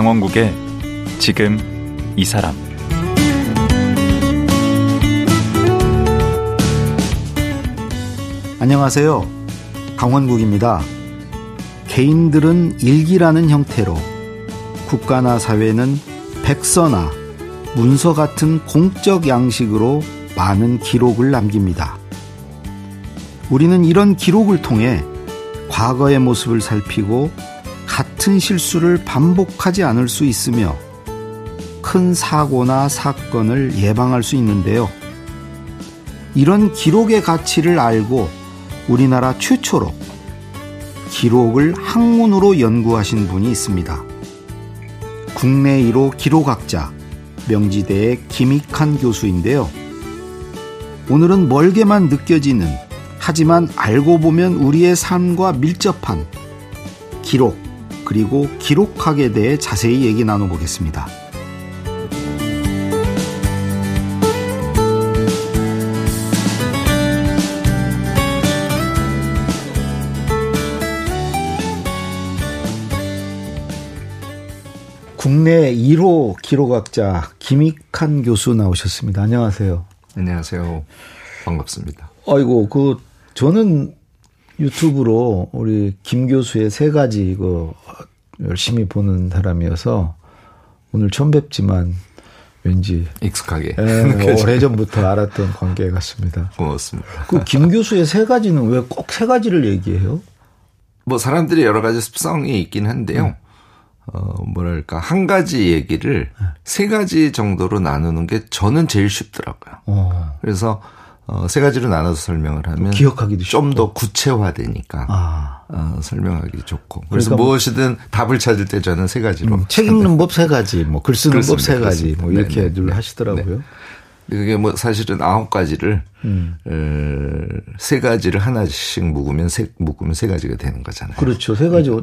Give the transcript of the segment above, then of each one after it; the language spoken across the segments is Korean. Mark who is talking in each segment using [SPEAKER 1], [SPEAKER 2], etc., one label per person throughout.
[SPEAKER 1] 강원국의 지금 이 사람
[SPEAKER 2] 안녕하세요. 강원국입니다. 개인들은 일기라는 형태로 국가나 사회는 백서나 문서 같은 공적 양식으로 많은 기록을 남깁니다. 우리는 이런 기록을 통해 과거의 모습을 살피고 같은 실수를 반복하지 않을 수 있으며 큰 사고나 사건을 예방할 수 있는데요. 이런 기록의 가치를 알고 우리나라 최초로 기록을 학문으로 연구하신 분이 있습니다. 국내 1호 기록학자 명지대의 김익한 교수인데요. 오늘은 멀게만 느껴지는 하지만 알고 보면 우리의 삶과 밀접한 기록 그리고 기록학에 대해 자세히 얘기 나눠보겠습니다. 국내 1호 기록학자 김익한 교수 나오셨습니다. 안녕하세요.
[SPEAKER 3] 안녕하세요. 반갑습니다.
[SPEAKER 2] 아이고, 그, 저는 유튜브로 우리 김 교수의 세 가지 그 열심히 보는 사람이어서 오늘 처음 뵙지만 왠지
[SPEAKER 3] 익숙하게
[SPEAKER 2] 예, 오래전부터 알았던 관계 같습니다.
[SPEAKER 3] 고맙습니다.
[SPEAKER 2] 그 김 교수의 세 가지는 왜 꼭 세 가지를 얘기해요?
[SPEAKER 3] 뭐 사람들이 여러 가지 습성이 있긴 한데요. 네. 어 뭐랄까 한 가지 얘기를 네. 세 가지 정도로 나누는 게 저는 제일 쉽더라고요. 어. 그래서 어, 세 가지로 나눠서 설명을 하면
[SPEAKER 2] 기억하기도
[SPEAKER 3] 좀 더 구체화되니까 아. 어, 설명하기 좋고 그래서 그러니까 무엇이든 답을 찾을 때 저는 세 가지로 음,
[SPEAKER 2] 책 읽는 법 세 가지, 뭐 글 쓰는 법 세 가지 뭐 이렇게 늘 네. 하시더라고요.
[SPEAKER 3] 네. 그게 뭐 사실은 아홉 가지를 음. 어, 세 가지를 하나씩 묵으면 세 묵으면 세 가지가 되는 거잖아요.
[SPEAKER 2] 그렇죠. 세 가지 음.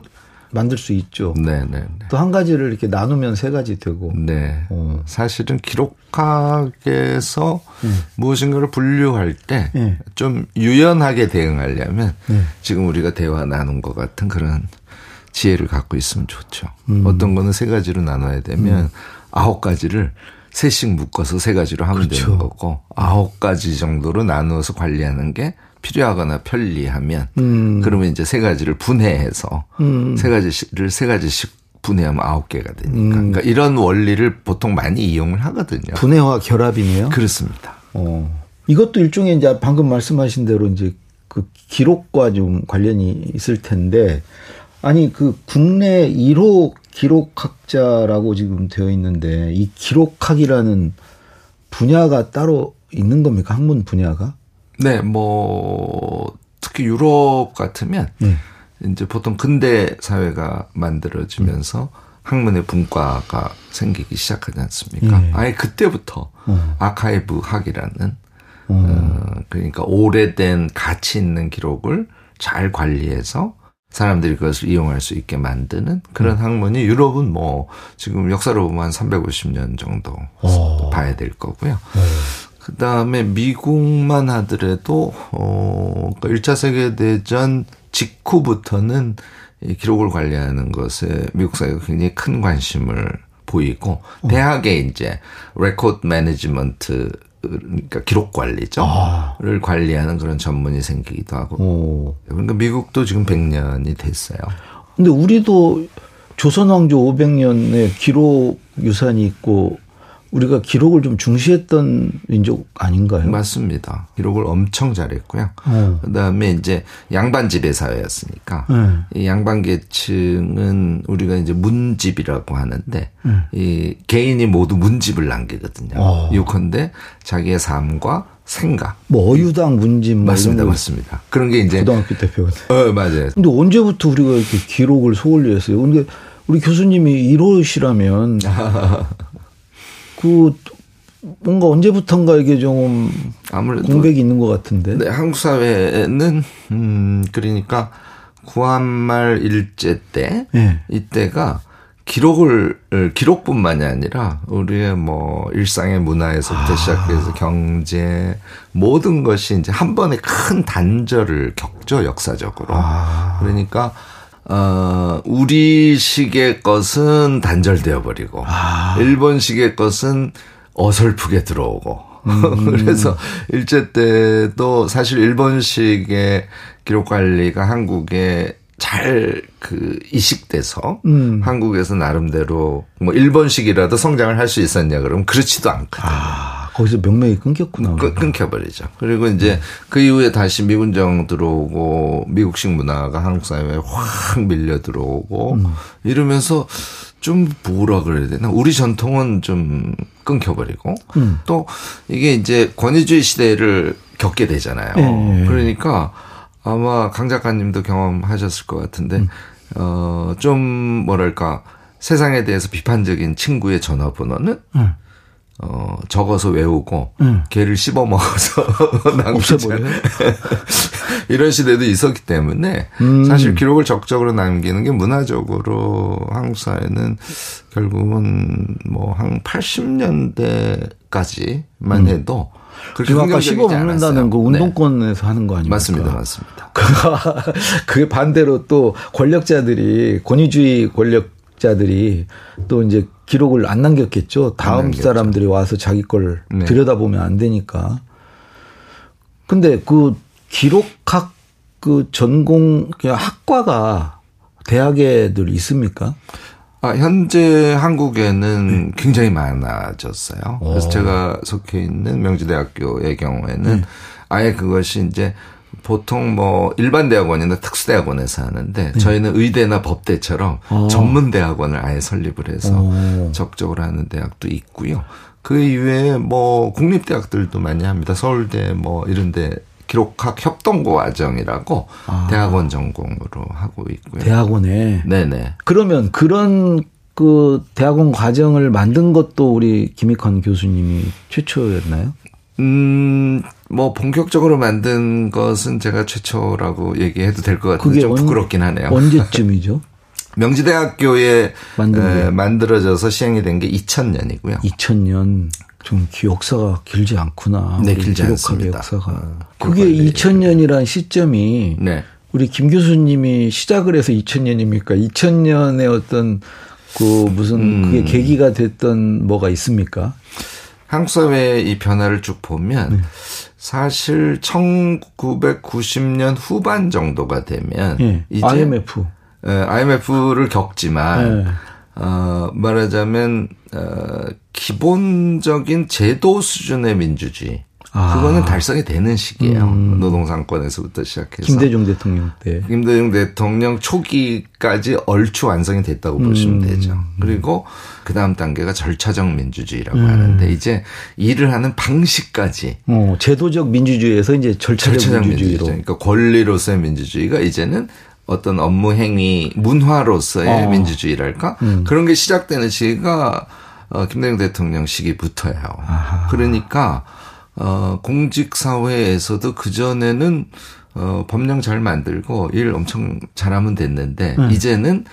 [SPEAKER 2] 만들 수 있죠.
[SPEAKER 3] 네, 네. 네.
[SPEAKER 2] 또한 가지를 이렇게 나누면 세 가지 되고.
[SPEAKER 3] 네. 어. 사실은 기록학에서 음. 무엇인가를 분류할 때좀 네. 유연하게 대응하려면 네. 지금 우리가 대화 나눈 것 같은 그런 지혜를 갖고 있으면 좋죠. 음. 어떤 거는 세 가지로 나눠야 되면 음. 아홉 가지를 셋씩 묶어서 세 가지로 하면 그렇죠. 되는 거고 아홉 가지 정도로 나누어서 관리하는 게 필요하거나 편리하면 음. 그러면 이제 세 가지를 분해해서 음. 세 가지를 세 가지씩 분해하면 아홉 개가 되니까. 음. 그러니까 이런 원리를 보통 많이 이용을 하거든요.
[SPEAKER 2] 분해와 결합이네요.
[SPEAKER 3] 그렇습니다. 어.
[SPEAKER 2] 이것도 일종의 이제 방금 말씀하신 대로 이제 그 기록과 좀 관련이 있을 텐데 아니 그 국내 1호 기록학자라고 지금 되어 있는데 이 기록학이라는 분야가 따로 있는 겁니까? 학문 분야가?
[SPEAKER 3] 네, 뭐 특히 유럽 같으면 네. 이제 보통 근대 사회가 만들어지면서 음. 학문의 분과가 생기기 시작하지 않습니까? 네. 아예 그때부터 어. 아카이브 학이라는 어. 어, 그러니까 오래된 가치 있는 기록을 잘 관리해서 사람들이 그것을 이용할 수 있게 만드는 그런 음. 학문이 유럽은 뭐 지금 역사로 보면 한 350년 정도 어. 봐야 될 거고요. 네. 그 다음에 미국만 하더라도, 어, 그러니까 1차 세계대전 직후부터는 이 기록을 관리하는 것에 미국 사회가 굉장히 큰 관심을 보이고, 어. 대학에 이제 record management 그러니까 기록 관리죠. 아. 를 관리하는 그런 전문이 생기기도 하고. 오. 그러니까 미국도 지금 100년이 됐어요.
[SPEAKER 2] 근데 우리도 조선 왕조 500년에 기록 유산이 있고 우리가 기록을 좀 중시했던 민족 아닌가요?
[SPEAKER 3] 맞습니다. 기록을 엄청 잘했고요. 어. 그다음에 이제 양반 지배 사회였으니까 네. 이 양반 계층은 우리가 이제 문집이라고 하는데 네. 이 개인이 모두 문집을 남기거든요. 어. 요컨대 자기의 삶과 생각.
[SPEAKER 2] 뭐 어유당 문집
[SPEAKER 3] 맞습니다, 맞습니다. 그런 게 이제
[SPEAKER 2] 고등학교 대표가.
[SPEAKER 3] 어 맞아요.
[SPEAKER 2] 근데 언제부터 우리가 이렇게 기록을 소홀히 했어요? 근데 우리 교수님이 이러시라면 그 뭔가 언제부턴가 이게 좀 아무래도 공백이 있는 것 같은데.
[SPEAKER 3] 네, 한국 사회는 음 그러니까 구한말 일제 때 네. 이때가 기록을 기록뿐만이 아니라 우리의 뭐 일상의 문화에서부터 아. 시작해서 경제 모든 것이 이제 한 번에 큰 단절을 겪죠 역사적으로. 아. 그러니까 어, 우리식의 것은 단절되어 버리고 아. 일본식의 것은 어설프게 들어오고 음. 그래서 일제 때도 사실 일본식의 기록 관리가 한국에 잘 그 이식돼서 음. 한국에서 나름대로 뭐 일본식이라도 성장을 할 수 있었냐 그러면 그렇지도 않거든요. 아,
[SPEAKER 2] 거기서 명맥이 끊겼구나.
[SPEAKER 3] 끊, 끊겨버리죠. 그리고 이제 네. 그 이후에 다시 미군정 들어오고 미국식 문화가 한국 사회에 확 밀려 들어오고 음. 이러면서 좀 뭐라 그래야 되나 우리 전통은 좀 끊겨버리고 음. 또 이게 이제 권위주의 시대를 겪게 되잖아요. 네. 그러니까 아마 강 작가님도 경험하셨을 것 같은데 음. 어좀 뭐랄까 세상에 대해서 비판적인 친구의 전화번호는 음. 어 적어서 외우고 음. 개를 씹어 먹어서 남기죠. 이런 시대도 있었기 때문에 음. 사실 기록을 적적으로 남기는 게 문화적으로 한국 사회는 결국은 뭐 한 80년대까지만 음. 해도
[SPEAKER 2] 그렇게 아까 씹어 먹는다는 그 운동권에서 네. 하는 거 아닙니까?
[SPEAKER 3] 맞습니다, 맞습니다.
[SPEAKER 2] 그 반대로 또 권력자들이 권위주의 권력 자들이 또 이제 기록을 안 남겼겠죠. 다음 안 사람들이 와서 자기 걸 네. 들여다보면 안 되니까. 근데 그 기록학 그 전공 학과가 대학에들 있습니까?
[SPEAKER 3] 아, 현재 한국에는 네. 굉장히 많아졌어요. 오. 그래서 어. 제가 속해 있는 명지대학교의 경우에는 네. 아예 그것이 이제 보통 뭐 일반 대학원이나 특수대학원에서 하는데 네. 저희는 의대나 법대처럼 어. 전문 대학원을 아예 설립을 해서 오. 적극적으로 하는 대학도 있고요. 그 이외에 뭐 국립대학들도 많이 합니다. 서울대 뭐 이런데 기록학 협동고 과정이라고 아. 대학원 전공으로 하고 있고요.
[SPEAKER 2] 대학원에.
[SPEAKER 3] 네네.
[SPEAKER 2] 그러면 그런 그 대학원 과정을 만든 것도 우리 김익환 교수님이 최초였나요?
[SPEAKER 3] 음, 뭐 본격적으로 만든 것은 제가 최초라고 얘기해도 될 것 같은데 좀 부끄럽긴 하네요.
[SPEAKER 2] 언제쯤이죠?
[SPEAKER 3] 명지대학교에 에, 만들어져서 시행이 된 게 2000년이고요.
[SPEAKER 2] 2000년. 좀 역사가 길지 않구나.
[SPEAKER 3] 네, 길지 않습니다.
[SPEAKER 2] 역사가. 어, 그게 2000년이란 시점이 네. 우리 김 교수님이 시작을 해서 2000년입니까? 2000년에 어떤 그 무슨 음. 그게 계기가 됐던 뭐가 있습니까?
[SPEAKER 3] 한국 사회의 이 변화를 쭉 보면 네. 사실 1990년 후반 정도가 되면 네.
[SPEAKER 2] 이제 IMF
[SPEAKER 3] IMF를 겪지만 네. 어, 말하자면 어, 기본적인 제도 수준의 민주주의 아. 그거는 달성이 되는 시기예요. 음. 노동상권에서부터 시작해서
[SPEAKER 2] 김대중 대통령 때
[SPEAKER 3] 김대중 대통령 초기까지 얼추 완성이 됐다고 음. 보시면 되죠. 그리고 그 다음 단계가 절차적 민주주의라고 음. 하는데 이제 일을 하는 방식까지
[SPEAKER 2] 어, 제도적 민주주의에서 이제 절차적, 절차적 민주주의로 민주주의.
[SPEAKER 3] 그러니까 권리로서의 민주주의가 이제는 어떤 업무 행위 문화로서의 어. 민주주의랄까 음. 그런 게 시작되는 시기가 어, 김대중 대통령 시기부터예요. 아하. 그러니까 어, 공직 사회에서도 그 전에는 어, 법령 잘 만들고 일 엄청 잘하면 됐는데 음. 이제는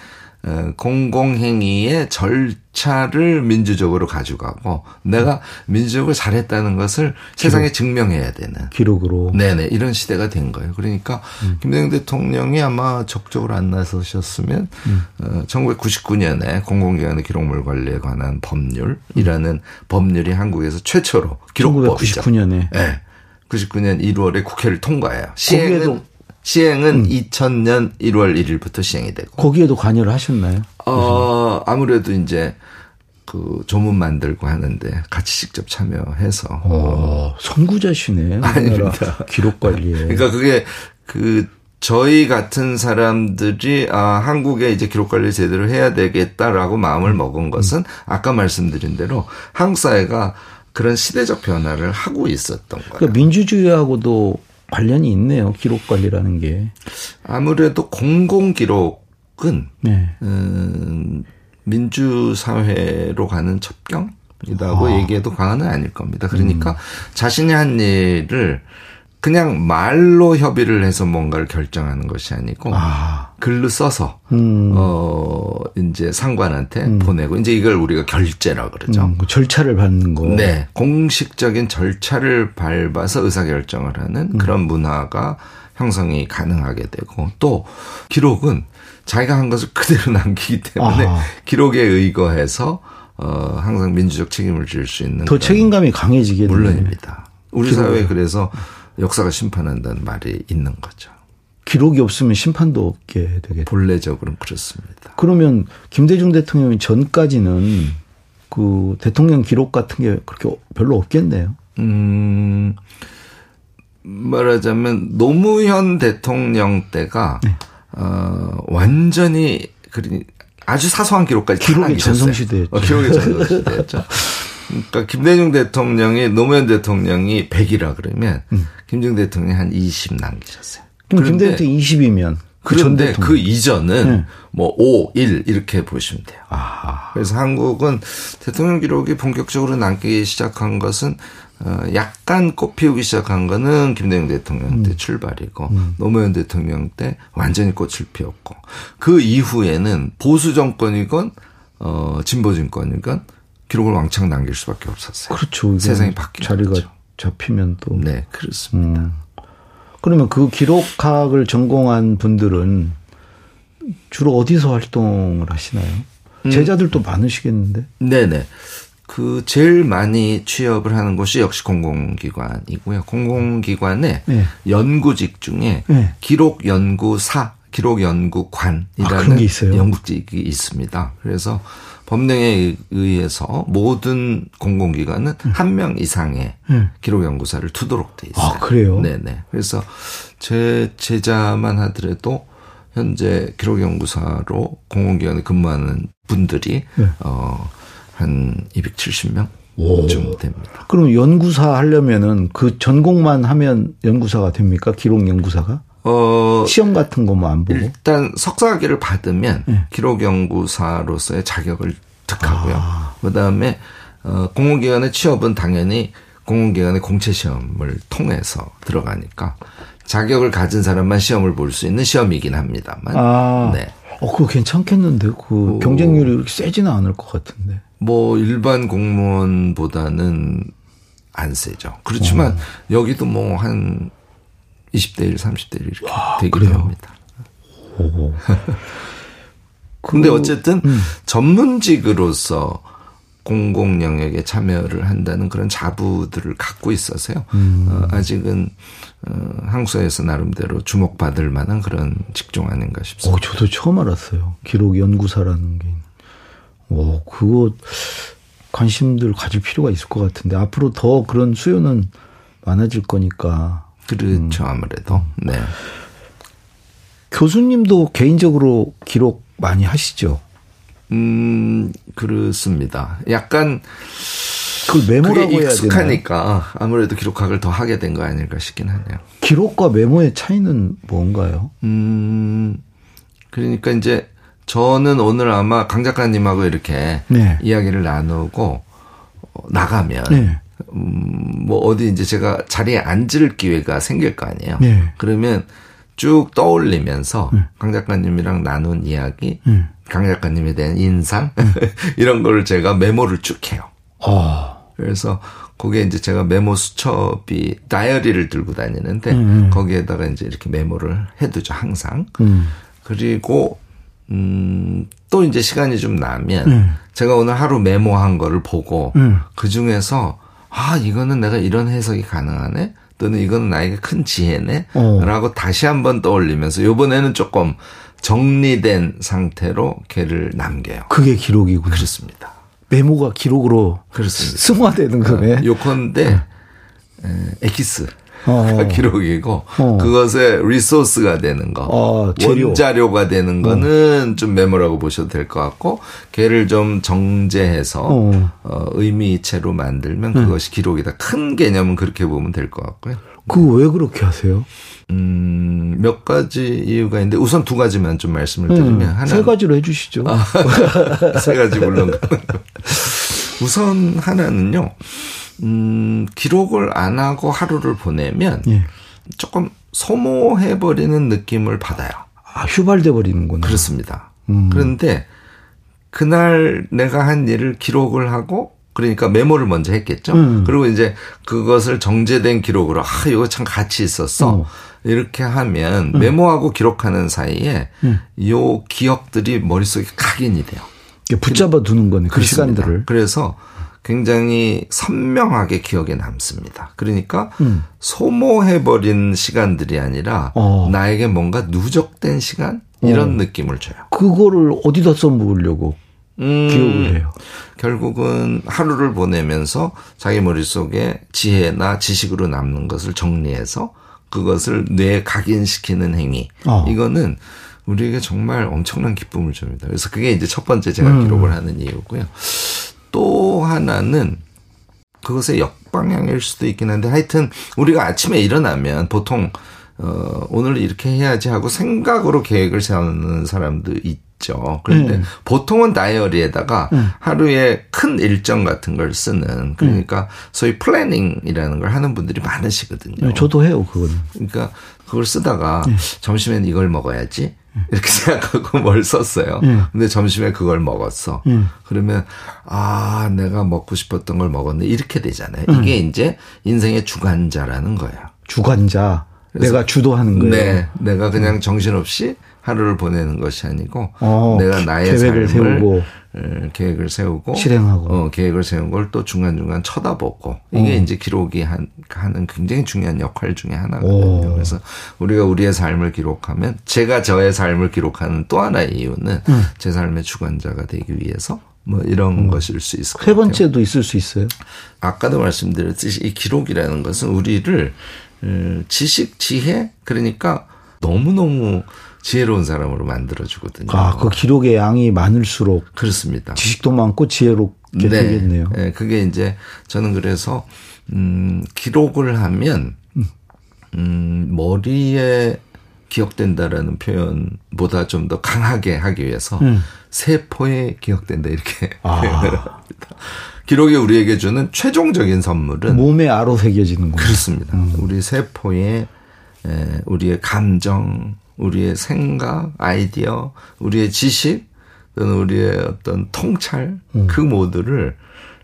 [SPEAKER 3] 어, 공공행위의 절 차를 민주적으로 가져가고 내가 민주적으로 잘했다는 것을 기록. 세상에 증명해야 되는
[SPEAKER 2] 기록으로
[SPEAKER 3] 네네 이런 시대가 된 거예요. 그러니까 음. 김대중 대통령이 아마 적극적으로 안 나서셨으면 음. 어, 1999년에 공공기관의 기록물 관리에 관한 법률이라는 음. 법률이 한국에서 최초로 기록법이죠.
[SPEAKER 2] 1999년에
[SPEAKER 3] 네. 99년 1월에 국회를 통과해요. 시행은 시행은 음. 2000년 1월 1일부터 시행이 되고.
[SPEAKER 2] 거기에도 관여를 하셨나요?
[SPEAKER 3] 어, 아무래도 이제 그 조문 만들고 하는데 같이 직접 참여해서.
[SPEAKER 2] 어, 선구자시네. 아닙니다. 기록 관리에.
[SPEAKER 3] 그러니까 그게 그 저희 같은 사람들이 아 한국에 이제 기록 관리 제대로 해야 되겠다라고 마음을 음. 먹은 것은 음. 아까 말씀드린 대로 한국 사회가 그런 시대적 변화를 하고 있었던 거예요.
[SPEAKER 2] 그러니까 민주주의하고도 관련이 있네요. 기록 관리라는 게.
[SPEAKER 3] 아무래도 공공 기록은 네. 음, 민주 사회로 가는 첩경이라고 아. 얘기해도 과언은 아닐 겁니다. 그러니까 음. 자신이 한 일을 그냥 말로 협의를 해서 뭔가를 결정하는 것이 아니고 아. 글로 써서 음. 어 이제 상관한테 음. 보내고 이제 이걸 우리가 결제라 그러죠. 음,
[SPEAKER 2] 그 절차를 밟는 거.
[SPEAKER 3] 네, 공식적인 절차를 밟아서 의사 결정을 하는 음. 그런 문화가 형성이 가능하게 되고 또 기록은 자기가 한 것을 그대로 남기기 때문에 아하. 기록에 의거해서 어 항상 민주적 책임을 질 수 있는
[SPEAKER 2] 더 책임감이 강해지게
[SPEAKER 3] 물론입니다. 우리 기록. 사회에 그래서 역사가 심판한다는 말이 있는 거죠.
[SPEAKER 2] 기록이 없으면 심판도 없게 되겠죠.
[SPEAKER 3] 본래적으로는 그렇습니다.
[SPEAKER 2] 그러면 김대중 대통령이 전까지는 그 대통령 기록 같은 게 그렇게 별로 없겠네요. 음,
[SPEAKER 3] 말하자면 노무현 대통령 때가 네. 어, 완전히 그리 아주 사소한 기록까지
[SPEAKER 2] 기록의 전성시대였죠.
[SPEAKER 3] 어, 기록의 전성시대였죠. 그러니까 김대중 대통령이 노무현 대통령이 100이라 그러면 음. 김대중 대통령이 한 20 남기셨어요.
[SPEAKER 2] 그럼 김대중 대 20이면
[SPEAKER 3] 그 그런데 그 이전은 네. 뭐 5, 1 이렇게 보시면 돼요. 아. 그래서 한국은 대통령 기록이 본격적으로 남기 시작한 것은 어, 약간 꽃 피우기 시작한 거는 김대중 대통령 때 음. 출발이고 음. 노무현 대통령 때 완전히 꽃을 피웠고 그 이후에는 보수 정권이건 어 진보 정권이건 기록을 왕창 남길 수밖에 없었어요.
[SPEAKER 2] 그렇죠.
[SPEAKER 3] 세상이 바뀌는
[SPEAKER 2] 자리가 거죠. 잡히면 또
[SPEAKER 3] 네, 그렇습니다. 음.
[SPEAKER 2] 그러면 그 기록학을 전공한 분들은 주로 어디서 활동을 하시나요? 음. 제자들도 많으시겠는데?
[SPEAKER 3] 네네. 그 제일 많이 취업을 하는 곳이 역시 공공기관이고요. 공공기관의 네. 연구직 중에 네. 기록 연구사, 기록 연구관이라는 아, 연구직이 있습니다. 그래서 법령에 의해서 모든 공공기관은 음. 한명 이상의 음. 기록연구사를 두도록 돼 있어요.
[SPEAKER 2] 아, 그래요?
[SPEAKER 3] 네네. 그래서 제 제자만 하더라도 현재 기록연구사로 공공기관에 근무하는 분들이 네. 어, 한 270명 쯤 됩니다.
[SPEAKER 2] 그럼 연구사 하려면은 그 전공만 하면 연구사가 됩니까? 기록 연구사가? 어, 시험 같은 거 뭐 안 보고?
[SPEAKER 3] 일단 석사학위를 받으면 네. 기록연구사로서의 자격을 득하고요. 아. 그 다음에 어, 공공기관의 취업은 당연히 공공기관의 공채 시험을 통해서 들어가니까 자격을 가진 사람만 시험을 볼 수 있는 시험이긴 합니다만. 아. 네.
[SPEAKER 2] 어, 그거 괜찮겠는데? 그 어, 경쟁률이 그렇게 세지는 않을 것 같은데.
[SPEAKER 3] 뭐 일반 공무원보다는 안 세죠. 그렇지만 어. 여기도 뭐한 20대 1, 30대 1 이렇게 와, 되기도 그래요? 합니다. 근데 어쨌든 음. 전문직으로서 공공 영역에 참여를 한다는 그런 자부들을 갖고 있어서요. 음. 어, 아직은 어, 항소에서 나름대로 주목받을 만한 그런 직종 아닌가 싶습니다.
[SPEAKER 2] 어, 저도 처음 알았어요. 기록 연구사라는 게. 오, 그거 관심들 가질 필요가 있을 것 같은데 앞으로 더 그런 수요는 많아질 거니까.
[SPEAKER 3] 그렇죠, 음. 아무래도. 네.
[SPEAKER 2] 교수님도 개인적으로 기록 많이 하시죠?
[SPEAKER 3] 음, 그렇습니다. 약간
[SPEAKER 2] 그걸 메모라고 해야
[SPEAKER 3] 익숙하니까 아무래도 기록학을 더 하게 된 거 아닐까 싶긴 하네요.
[SPEAKER 2] 기록과 메모의 차이는 뭔가요? 음,
[SPEAKER 3] 그러니까 이제 저는 오늘 아마 강 작가님하고 이렇게 네. 이야기를 나누고 나가면 네. 음, 뭐 어디 이제 제가 자리에 앉을 기회가 생길 거 아니에요. 네. 그러면 쭉 떠올리면서 네. 강 작가님이랑 나눈 이야기, 네. 강 작가님에 대한 인상 네. 이런 거를 제가 메모를 쭉 해요. 아. 그래서 거기에 이제 제가 메모 수첩이 다이어리를 들고 다니는데 음. 거기에다가 이제 이렇게 메모를 해두죠 항상. 음. 그리고 음, 또 이제 시간이 좀 나면 음. 제가 오늘 하루 메모한 거를 보고 음. 그 중에서 아 이거는 내가 이런 해석이 가능하네 또는 이거는 나에게 큰 지혜네 어. 라고 다시 한번 떠올리면서 요번에는 조금 정리된 상태로 걔를 남겨요.
[SPEAKER 2] 그게 기록이군요.
[SPEAKER 3] 그렇습니다.
[SPEAKER 2] 메모가 기록으로 그렇습니다. 승화되는 거네.
[SPEAKER 3] 어, 요컨대 어. 에키스. 어. 기록이고 어. 그것의 리소스가 되는 거 어, 원자료가 되는 거는 어. 좀 메모라고 보셔도 될 것 같고 걔를 좀 정제해서 어. 어 의미체로 만들면 네. 그것이 기록이다 큰 개념은 그렇게 보면 될 것 같고요.
[SPEAKER 2] 그거 왜 그렇게 하세요?
[SPEAKER 3] 음, 몇 가지 이유가 있는데 우선 두 가지만 좀 말씀을 음, 드리면 음, 하나
[SPEAKER 2] 세 가지로 해 주시죠. 아,
[SPEAKER 3] 세 가지 물론 우선 하나는요. 음, 기록을 안 하고 하루를 보내면 예. 조금 소모해 버리는 느낌을 받아요.
[SPEAKER 2] 아, 휴발돼 버리는구나.
[SPEAKER 3] 그렇습니다. 음. 그런데 그날 내가 한 일을 기록을 하고 그러니까 메모를 먼저 했겠죠.
[SPEAKER 2] 음.
[SPEAKER 3] 그리고 이제 그것을 정제된 기록으로 아 이거 참 가치 있었어.
[SPEAKER 2] 어.
[SPEAKER 3] 이렇게 하면 메모하고 기록하는 사이에
[SPEAKER 2] 음.
[SPEAKER 3] 요 기억들이 머릿속에 각인이 돼요.
[SPEAKER 2] 붙잡아 두는 거네. 그
[SPEAKER 3] 그렇습니다.
[SPEAKER 2] 시간들을.
[SPEAKER 3] 그래서 굉장히 선명하게 기억에 남습니다. 그러니까
[SPEAKER 2] 음.
[SPEAKER 3] 소모해버린 시간들이 아니라
[SPEAKER 2] 어.
[SPEAKER 3] 나에게 뭔가 누적된 시간 이런 느낌을 줘요.
[SPEAKER 2] 그거를 어디다 써먹으려고
[SPEAKER 3] 음,
[SPEAKER 2] 기억을 해요.
[SPEAKER 3] 결국은 하루를 보내면서 자기 머릿속에 지혜나 지식으로 남는 것을 정리해서 그것을 뇌에 각인시키는 행위.
[SPEAKER 2] 어.
[SPEAKER 3] 이거는 우리에게 정말 엄청난 기쁨을 줍니다. 그래서 그게 이제 첫 번째 제가
[SPEAKER 2] 음.
[SPEAKER 3] 기록을 하는 이유고요. 또 하나는 그것의 역방향일 수도 있긴 한데 하여튼 우리가 아침에 일어나면 보통 어 오늘 이렇게 해야지 하고 생각으로 계획을 세우는 사람도 있죠. 그런데
[SPEAKER 2] 음.
[SPEAKER 3] 보통은 다이어리에다가 하루에 큰 일정 같은 걸 쓰는 그러니까 소위 planning이라는 걸 하는 분들이 많으시거든요.
[SPEAKER 2] 네, 저도 해요, 그거는.
[SPEAKER 3] 그러니까 그걸 쓰다가
[SPEAKER 2] 네.
[SPEAKER 3] 점심엔 이걸 먹어야지 이렇게 생각하고 뭘 썼어요.
[SPEAKER 2] 네.
[SPEAKER 3] 근데 점심에 그걸 먹었어.
[SPEAKER 2] 음.
[SPEAKER 3] 그러면 아 내가 먹고 싶었던 걸 먹었네 이렇게 되잖아요.
[SPEAKER 2] 음.
[SPEAKER 3] 이게 이제 인생의 주관자라는 거예요.
[SPEAKER 2] 주관자. 내가 주도하는 거예요.
[SPEAKER 3] 네, 내가 그냥 정신없이 하루를 보내는 것이 아니고
[SPEAKER 2] 어,
[SPEAKER 3] 내가 나의 삶을
[SPEAKER 2] 세우고.
[SPEAKER 3] 어, 계획을 세우고
[SPEAKER 2] 실행하고.
[SPEAKER 3] 어, 계획을 세운 걸 또 중간 중간 쳐다보고 이게
[SPEAKER 2] 어.
[SPEAKER 3] 이제 기록이 한, 하는 굉장히 중요한 역할 중에 하나거든요.
[SPEAKER 2] 오.
[SPEAKER 3] 그래서 우리가 우리의 삶을 기록하면 제가 저의 삶을 기록하는 또 하나의 이유는
[SPEAKER 2] 음.
[SPEAKER 3] 제 삶의 주관자가 되기 위해서 뭐 이런 것일 수 있을
[SPEAKER 2] 것세
[SPEAKER 3] 같아요.
[SPEAKER 2] 번째도 있을 수 있어요.
[SPEAKER 3] 아까도 말씀드렸듯이 이 기록이라는 것은 우리를 음, 지식, 지혜 그러니까 너무너무 지혜로운 사람으로 만들어주거든요.
[SPEAKER 2] 아, 그 기록의 양이 많을수록
[SPEAKER 3] 그렇습니다.
[SPEAKER 2] 지식도 많고 지혜롭게 되겠네요.
[SPEAKER 3] 네, 그게 이제 저는 그래서 음 기록을 하면 음 머리에 기억된다라는 표현보다 좀 더 강하게 하기 위해서 세포에 기억된다 이렇게
[SPEAKER 2] 음. 아.
[SPEAKER 3] 표현을 합니다. 기록이 우리에게 주는 최종적인 선물은
[SPEAKER 2] 몸에 아로 새겨지는군요.
[SPEAKER 3] 그렇습니다.
[SPEAKER 2] 음.
[SPEAKER 3] 우리 세포에 에, 우리의 감정, 우리의 생각, 아이디어, 우리의 지식, 또는 우리의 어떤 통찰
[SPEAKER 2] 음.
[SPEAKER 3] 그 모두를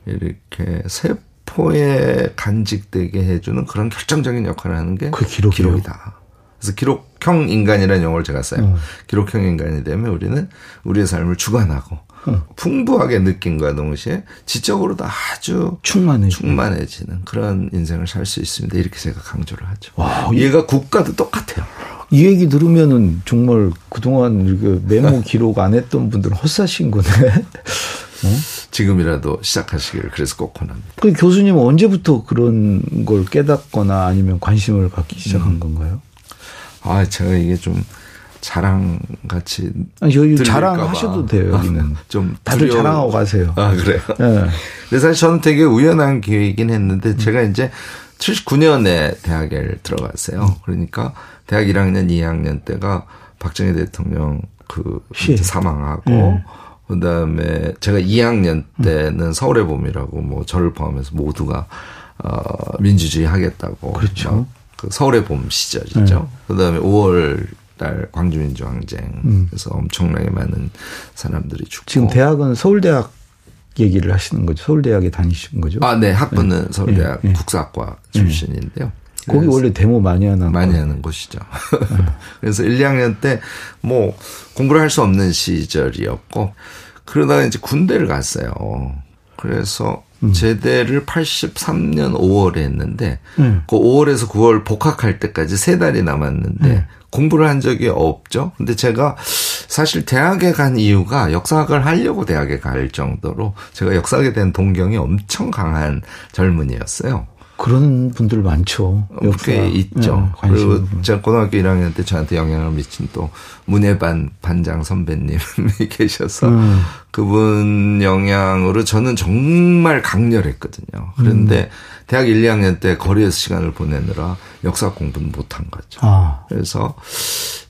[SPEAKER 3] 이렇게 세포에 간직되게 해주는 그런 결정적인 역할을 하는 게
[SPEAKER 2] 그 기록이에요?
[SPEAKER 3] 기록이다. 그래서 기록형 인간이라는 용어를 제가 써요.
[SPEAKER 2] 음.
[SPEAKER 3] 기록형 인간이 되면 우리는 우리의 삶을 주관하고
[SPEAKER 2] 음.
[SPEAKER 3] 풍부하게 느낌과 동시에 지적으로도 아주
[SPEAKER 2] 충만해.
[SPEAKER 3] 충만해지는 그런 인생을 살 수 있습니다. 이렇게 제가 강조를 하죠.
[SPEAKER 2] 와,
[SPEAKER 3] 얘가 국가도 똑같아요.
[SPEAKER 2] 이 얘기 들으면은 정말 그동안 메모 기록 안 했던 분들은 헛사신 거네.
[SPEAKER 3] 지금이라도 시작하시기를 그래서 꼭 권합니다.
[SPEAKER 2] 그 교수님은 언제부터 그런 걸 깨닫거나 아니면 관심을 갖기 시작한
[SPEAKER 3] 음.
[SPEAKER 2] 건가요?
[SPEAKER 3] 아, 제가 이게 좀 자랑같이
[SPEAKER 2] 아니, 자랑하셔도
[SPEAKER 3] 봐.
[SPEAKER 2] 돼요, 여기는.
[SPEAKER 3] 좀
[SPEAKER 2] 다들
[SPEAKER 3] 두려워.
[SPEAKER 2] 자랑하고 가세요.
[SPEAKER 3] 아, 그래요?
[SPEAKER 2] 예.
[SPEAKER 3] 근데 사실 저는 되게 우연한 기회이긴 했는데 제가 이제 79년에 대학에 들어갔어요. 그러니까 대학 1학년, 2학년 때가 박정희 대통령 그
[SPEAKER 2] 시.
[SPEAKER 3] 사망하고
[SPEAKER 2] 네.
[SPEAKER 3] 그다음에 제가 2학년 때는 서울의 봄이라고 뭐 저를 포함해서 모두가 어 민주주의 하겠다고
[SPEAKER 2] 그렇죠.
[SPEAKER 3] 막그 서울의 봄 시절이죠. 그다음에 5월 달 광주민주항쟁 그래서 엄청나게 많은 사람들이 죽고
[SPEAKER 2] 지금 대학은 서울대학 얘기를 하시는 거죠. 서울대학에 다니신 거죠.
[SPEAKER 3] 아, 네. 학부는 서울대학
[SPEAKER 2] 예, 예.
[SPEAKER 3] 국사학과 출신인데요.
[SPEAKER 2] 거기 원래 데모 많이 하나
[SPEAKER 3] 많이
[SPEAKER 2] 봐요.
[SPEAKER 3] 하는 곳이죠. 그래서 1, 2학년 때 뭐 공부를 할 수 없는 시절이었고 그러다가 이제 군대를 갔어요. 그래서
[SPEAKER 2] 음.
[SPEAKER 3] 제대를 83년 5월에 했는데
[SPEAKER 2] 음.
[SPEAKER 3] 그 5월에서 9월 복학할 때까지 세 달이 남았는데
[SPEAKER 2] 음.
[SPEAKER 3] 공부를 한 적이 없죠. 근데 제가 사실 대학에 간 이유가 역사학을 하려고 대학에 갈 정도로 제가 역사학에 대한 동경이 엄청 강한 젊은이였어요.
[SPEAKER 2] 그런 분들 많죠. 역사.
[SPEAKER 3] 꽤 있죠.
[SPEAKER 2] 예, 관심
[SPEAKER 3] 그리고. 제가 고등학교 1학년 때 저한테 영향을 미친 또 문예반 반장 선배님이 계셔서
[SPEAKER 2] 음.
[SPEAKER 3] 그분 영향으로 저는 정말 강렬했거든요. 그런데
[SPEAKER 2] 음.
[SPEAKER 3] 대학 1, 2학년 때 거리에서 시간을 보내느라 역사 공부는 못한 거죠.
[SPEAKER 2] 아,
[SPEAKER 3] 그래서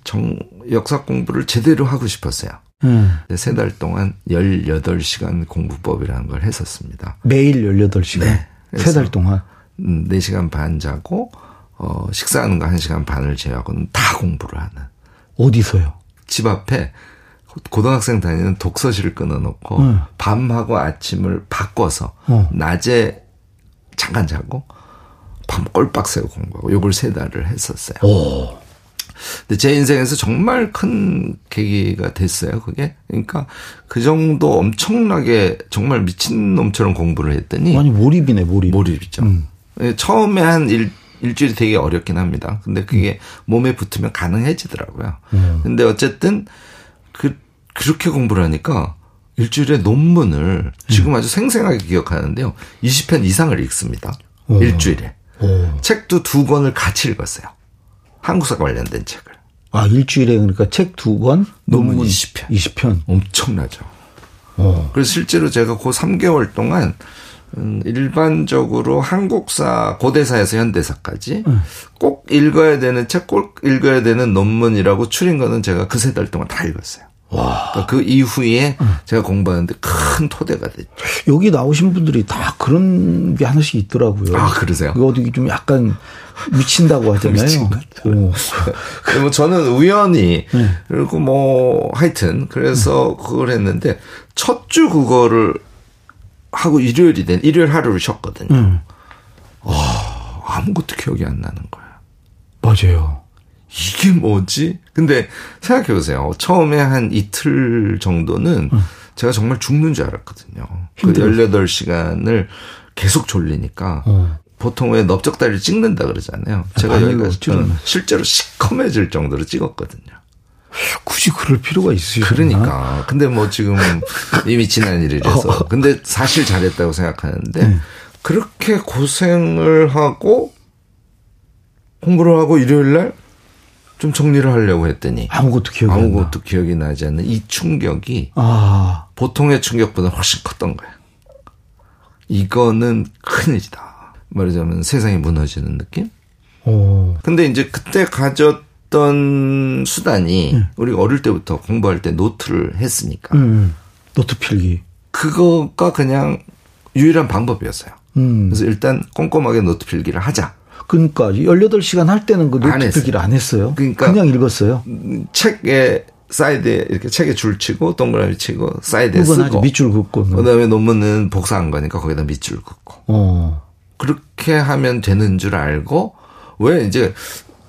[SPEAKER 3] 정, 역사 공부를 제대로 하고 싶었어요.
[SPEAKER 2] 음.
[SPEAKER 3] 세달 동안 18시간 공부법이라는 걸 했었습니다.
[SPEAKER 2] 매일 18시간.
[SPEAKER 3] 네.
[SPEAKER 2] 세달 동안.
[SPEAKER 3] 음, 4시간 반 자고, 어, 식사하는 거 1시간 반을 제외하고는 다 공부를 하는.
[SPEAKER 2] 어디서요?
[SPEAKER 3] 집 앞에 고등학생 다니는 독서실을 끊어놓고
[SPEAKER 2] 음.
[SPEAKER 3] 밤하고 아침을 바꿔서
[SPEAKER 2] 어.
[SPEAKER 3] 낮에 잠깐 자고 밤 꼴박 새고 공부하고 요걸 세 달을 했었어요.
[SPEAKER 2] 오.
[SPEAKER 3] 근데 제 인생에서 정말 큰 계기가 됐어요, 그게. 그러니까 그 정도 엄청나게 정말 미친놈처럼 공부를 했더니
[SPEAKER 2] 많이 몰입이네, 몰입.
[SPEAKER 3] 몰입이죠.
[SPEAKER 2] 음.
[SPEAKER 3] 예, 처음에 한 일, 일주일이 되게 어렵긴 합니다. 근데 그게 몸에 붙으면 가능해지더라고요.
[SPEAKER 2] 음.
[SPEAKER 3] 근데 어쨌든 그, 그렇게 공부를 하니까 일주일에 논문을 지금 아주 생생하게 기억하는데요. 20편 이상을 읽습니다.
[SPEAKER 2] 오.
[SPEAKER 3] 일주일에.
[SPEAKER 2] 오.
[SPEAKER 3] 책도 두 권을 같이 읽었어요. 한국사 관련된 책을.
[SPEAKER 2] 아, 일주일에 그러니까 책 두 권,
[SPEAKER 3] 논문
[SPEAKER 2] 논문
[SPEAKER 3] 20편.
[SPEAKER 2] 20편.
[SPEAKER 3] 엄청나죠.
[SPEAKER 2] 어.
[SPEAKER 3] 그래서 실제로 제가 그 3개월 동안 음, 일반적으로 한국사, 고대사에서 현대사까지 꼭 읽어야 되는 책, 꼭 읽어야 되는 논문이라고 추린 거는 제가 그 세 달 동안 다 읽었어요.
[SPEAKER 2] 와.
[SPEAKER 3] 그러니까 그 이후에 제가 공부하는데 큰 토대가 됐죠.
[SPEAKER 2] 여기 나오신 분들이 다 그런 게 하나씩 있더라고요.
[SPEAKER 3] 아, 그러세요?
[SPEAKER 2] 그 어디 좀 약간 미친다고 하잖아요.
[SPEAKER 3] 미친
[SPEAKER 2] 오.
[SPEAKER 3] 근데 뭐 저는 우연히 그리고 뭐 하여튼 그래서 그걸 했는데 첫 주 그거를 하고 일요일이 된 일요일 하루를 쉬었거든요.
[SPEAKER 2] 음.
[SPEAKER 3] 아무것도 기억이 안 나는 거야.
[SPEAKER 2] 맞아요.
[SPEAKER 3] 이게 뭐지? 근데 생각해 보세요. 처음에 한 이틀 정도는 제가 정말 죽는 줄 알았거든요. 그
[SPEAKER 2] 힘들었어요.
[SPEAKER 3] 18시간을 계속 졸리니까
[SPEAKER 2] 어.
[SPEAKER 3] 보통 왜 넓적다리를 찍는다 그러잖아요. 제가 여기까지? 저는 실제로 시커매질 정도로 찍었거든요.
[SPEAKER 2] 굳이 그럴 필요가 있으시나?
[SPEAKER 3] 그러니까. 근데 뭐 지금 이미 지난 일이라서. 근데 사실 잘했다고 생각하는데 그렇게 고생을 하고 공부를 하고 일요일 날 좀 정리를 하려고 했더니
[SPEAKER 2] 아무것도 기억이.
[SPEAKER 3] 아무것도 기억이 나지 않는 이 충격이
[SPEAKER 2] 아,
[SPEAKER 3] 보통의 충격보다 훨씬 컸던 거예요. 이거는 큰일이다. 말하자면 세상이 무너지는 느낌?
[SPEAKER 2] 오.
[SPEAKER 3] 근데 이제 그때 가졌던 수단이
[SPEAKER 2] 네.
[SPEAKER 3] 우리가 어릴 때부터 공부할 때 노트를 했으니까
[SPEAKER 2] 음. 노트 필기.
[SPEAKER 3] 그거가 그냥 유일한 방법이었어요.
[SPEAKER 2] 음.
[SPEAKER 3] 그래서 일단 꼼꼼하게 노트 필기를 하자.
[SPEAKER 2] 그러니까 18시간 할 때는
[SPEAKER 3] 그안
[SPEAKER 2] 노트
[SPEAKER 3] 했어요.
[SPEAKER 2] 필기를 안 했어요.
[SPEAKER 3] 그러니까
[SPEAKER 2] 그냥 읽었어요.
[SPEAKER 3] 음, 책에 사이드에 이렇게 책에 줄 치고 동그라미 치고 사이드에 쓰고
[SPEAKER 2] 밑줄 긋고.
[SPEAKER 3] 그다음에 논문은 복사한 거니까 거기다 밑줄 긋고
[SPEAKER 2] 어.
[SPEAKER 3] 그렇게 하면 되는 줄 알고 왜 이제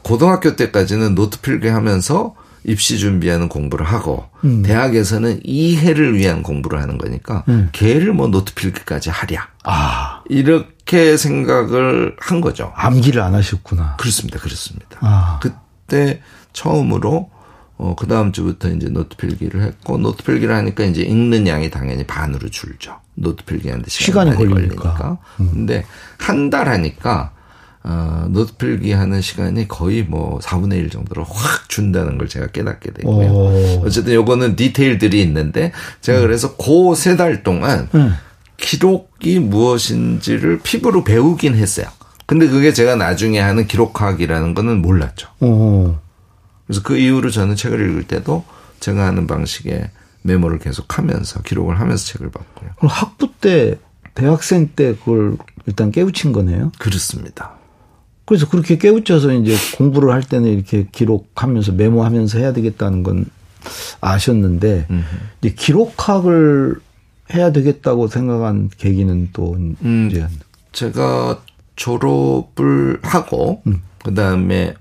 [SPEAKER 3] 고등학교 때까지는 노트 필기하면서 입시 준비하는 공부를 하고
[SPEAKER 2] 음.
[SPEAKER 3] 대학에서는 이해를 위한 공부를 하는 거니까
[SPEAKER 2] 음.
[SPEAKER 3] 걔를 뭐 노트 필기까지 하랴
[SPEAKER 2] 아,
[SPEAKER 3] 이렇게 생각을 한 거죠.
[SPEAKER 2] 암기를 안 하셨구나.
[SPEAKER 3] 그렇습니다, 그렇습니다.
[SPEAKER 2] 아.
[SPEAKER 3] 그때 처음으로 어, 그 다음 주부터 이제 노트 필기를 했고, 노트 필기를 하니까 이제 읽는 양이 당연히 반으로 줄죠. 노트 필기하는데 시간이,
[SPEAKER 2] 시간이 걸리니까.
[SPEAKER 3] 걸리니까. 근데 한 달 하니까, 어, 노트 필기 하는 시간이 거의 뭐 4분의 1 정도로 확 준다는 걸 제가 깨닫게 되고요.
[SPEAKER 2] 오.
[SPEAKER 3] 어쨌든 요거는 디테일들이 있는데, 제가 그래서 그 세 달 동안
[SPEAKER 2] 응.
[SPEAKER 3] 기록이 무엇인지를 피부로 배우긴 했어요. 근데 그게 제가 나중에 하는 기록학이라는 거는 몰랐죠.
[SPEAKER 2] 어.
[SPEAKER 3] 그래서 그 이후로 저는 책을 읽을 때도 제가 하는 방식의 메모를 계속 하면서 기록을 하면서 책을 봤고요.
[SPEAKER 2] 그럼 학부 때, 대학생 때 그걸 일단 깨우친 거네요.
[SPEAKER 3] 그렇습니다.
[SPEAKER 2] 그래서 그렇게 깨우쳐서 이제 공부를 할 때는 이렇게 기록하면서 메모하면서 해야 되겠다는 건 아셨는데, 이제 기록학을 해야 되겠다고 생각한 계기는 또
[SPEAKER 3] 음,
[SPEAKER 2] 이제
[SPEAKER 3] 제가 졸업을 하고 그 다음에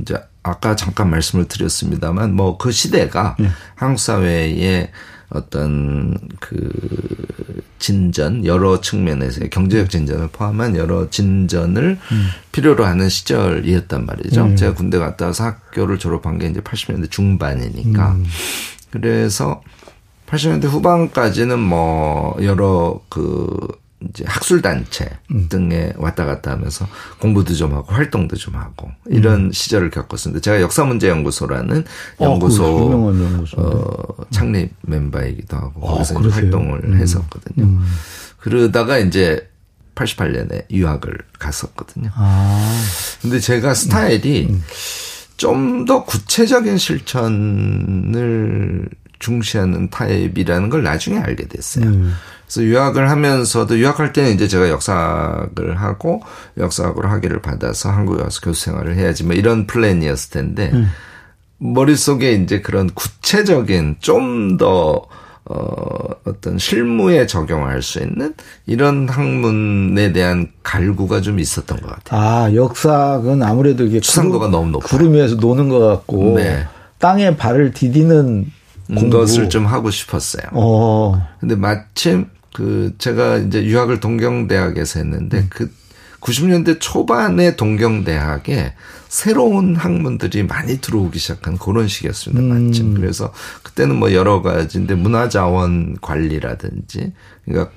[SPEAKER 3] 이제 아까 잠깐 말씀을 드렸습니다만 뭐 그 시대가 한국 사회의 어떤 그 진전 여러 측면에서의 경제적 진전을 포함한 여러 진전을 필요로 하는 시절이었단 말이죠. 제가 군대 갔다 와서 학교를 졸업한 게 이제 80년대 중반이니까. 그래서 80년대 후반까지는 뭐 여러 그 이제 학술 단체 등에 왔다 갔다 하면서 공부도 좀 하고 활동도 좀 하고 이런 시절을 겪었습니다. 제가 역사 문제 연구소라는
[SPEAKER 2] 어,
[SPEAKER 3] 연구소
[SPEAKER 2] 그 유명한 연구소인데.
[SPEAKER 3] 어, 창립 멤버이기도 하고
[SPEAKER 2] 아,
[SPEAKER 3] 거기서 이제
[SPEAKER 2] 그러세요?
[SPEAKER 3] 활동을 했었거든요. 그러다가 이제 88년에 유학을 갔었거든요.
[SPEAKER 2] 아,
[SPEAKER 3] 근데 제가 스타일이 좀 더 구체적인 실천을 중시하는 타입이라는 걸 나중에 알게 됐어요.
[SPEAKER 2] 음.
[SPEAKER 3] 그래서 유학을 하면서도 유학할 때는 이제 제가 역사학을 하고 역사학으로 학위를 받아서 한국에 와서 교수 생활을 해야지 뭐 이런 플랜이었을 텐데 머릿속에 이제 그런 구체적인 좀더 어, 어떤 실무에 적용할 수 있는 이런 학문에 대한 갈구가 좀 있었던 것 같아요.
[SPEAKER 2] 아, 역사학은 아무래도 이게
[SPEAKER 3] 추상도가 너무 높아요.
[SPEAKER 2] 구름 위에서 노는 것 같고
[SPEAKER 3] 네.
[SPEAKER 2] 땅에 발을 디디는 공부.
[SPEAKER 3] 것을 좀 하고 싶었어요.
[SPEAKER 2] 어.
[SPEAKER 3] 근데 마침 그 제가 이제 유학을 동경대학에서 했는데
[SPEAKER 2] 음.
[SPEAKER 3] 그 90년대 초반에 동경대학에 새로운 학문들이 많이 들어오기 시작한 그런 시기였습니다.
[SPEAKER 2] 음.
[SPEAKER 3] 마침. 그래서 그때는 뭐 여러 가지인데 문화자원 관리라든지 그러니까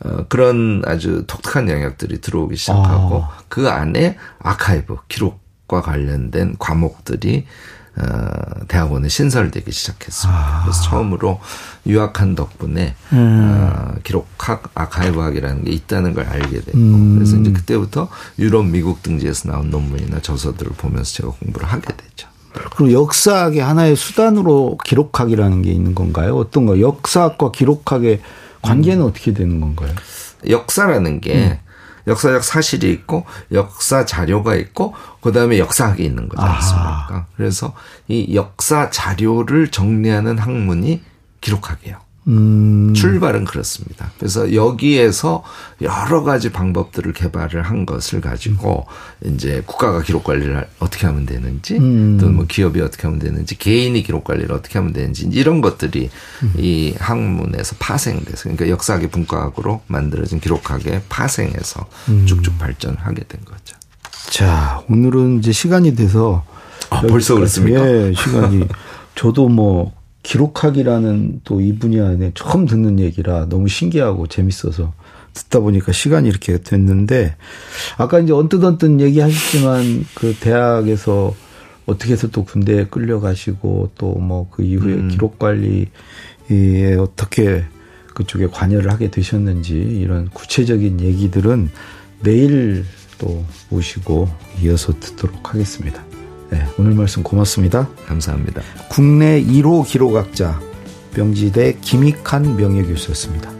[SPEAKER 3] 어, 그런 아주 독특한 영역들이 들어오기 시작하고
[SPEAKER 2] 아.
[SPEAKER 3] 그 안에 아카이브 기록과 관련된 과목들이 어, 대학원에 신설되기 시작했습니다.
[SPEAKER 2] 아.
[SPEAKER 3] 그래서 처음으로 유학한 덕분에
[SPEAKER 2] 음.
[SPEAKER 3] 어, 기록학, 아카이브학이라는 게 있다는 걸 알게 됐고
[SPEAKER 2] 음.
[SPEAKER 3] 그래서 이제 그때부터 유럽, 미국 등지에서 나온 논문이나 저서들을 보면서 제가 공부를 하게 되죠.
[SPEAKER 2] 그리고 역사학의 하나의 수단으로 기록학이라는 게 있는 건가요? 어떤 거? 역사학과 기록학의 관계는 어떻게 되는 건가요?
[SPEAKER 3] 역사라는 게 역사적 사실이 있고 역사 자료가 있고 그다음에 역사학이 있는 거지 않습니까? 그래서 이 역사 자료를 정리하는 학문이 기록학이에요.
[SPEAKER 2] 음.
[SPEAKER 3] 출발은 그렇습니다. 그래서 여기에서 여러 가지 방법들을 개발을 한 것을 가지고 이제 국가가 기록 관리를 어떻게 하면 되는지
[SPEAKER 2] 음.
[SPEAKER 3] 또는 뭐 기업이 어떻게 하면 되는지 개인이 기록 관리를 어떻게 하면 되는지 이런 것들이
[SPEAKER 2] 음.
[SPEAKER 3] 이 학문에서 파생돼서 그러니까 역사학의 분과학으로 만들어진 기록학의 파생해서
[SPEAKER 2] 음.
[SPEAKER 3] 쭉쭉 발전을 하게 된 거죠.
[SPEAKER 2] 자, 오늘은 이제 시간이 돼서.
[SPEAKER 3] 아, 벌써. 그렇습니까?
[SPEAKER 2] 예, 시간이. 저도 뭐, 기록학이라는 또 이 분야에 처음 듣는 얘기라 너무 신기하고 재밌어서 듣다 보니까 시간이 이렇게 됐는데, 아까 이제 언뜻 언뜻 얘기 하셨지만, 그 대학에서 어떻게 해서 또 군대에 끌려가시고, 또 뭐 그 이후에
[SPEAKER 3] 음.
[SPEAKER 2] 기록 관리에 어떻게 그쪽에 관여를 하게 되셨는지, 이런 구체적인 얘기들은 내일 또 모시고 이어서 듣도록 하겠습니다. 네, 오늘 말씀 고맙습니다.
[SPEAKER 3] 감사합니다.
[SPEAKER 2] 국내 1호 기록학자 명지대 김익한 명예교수였습니다.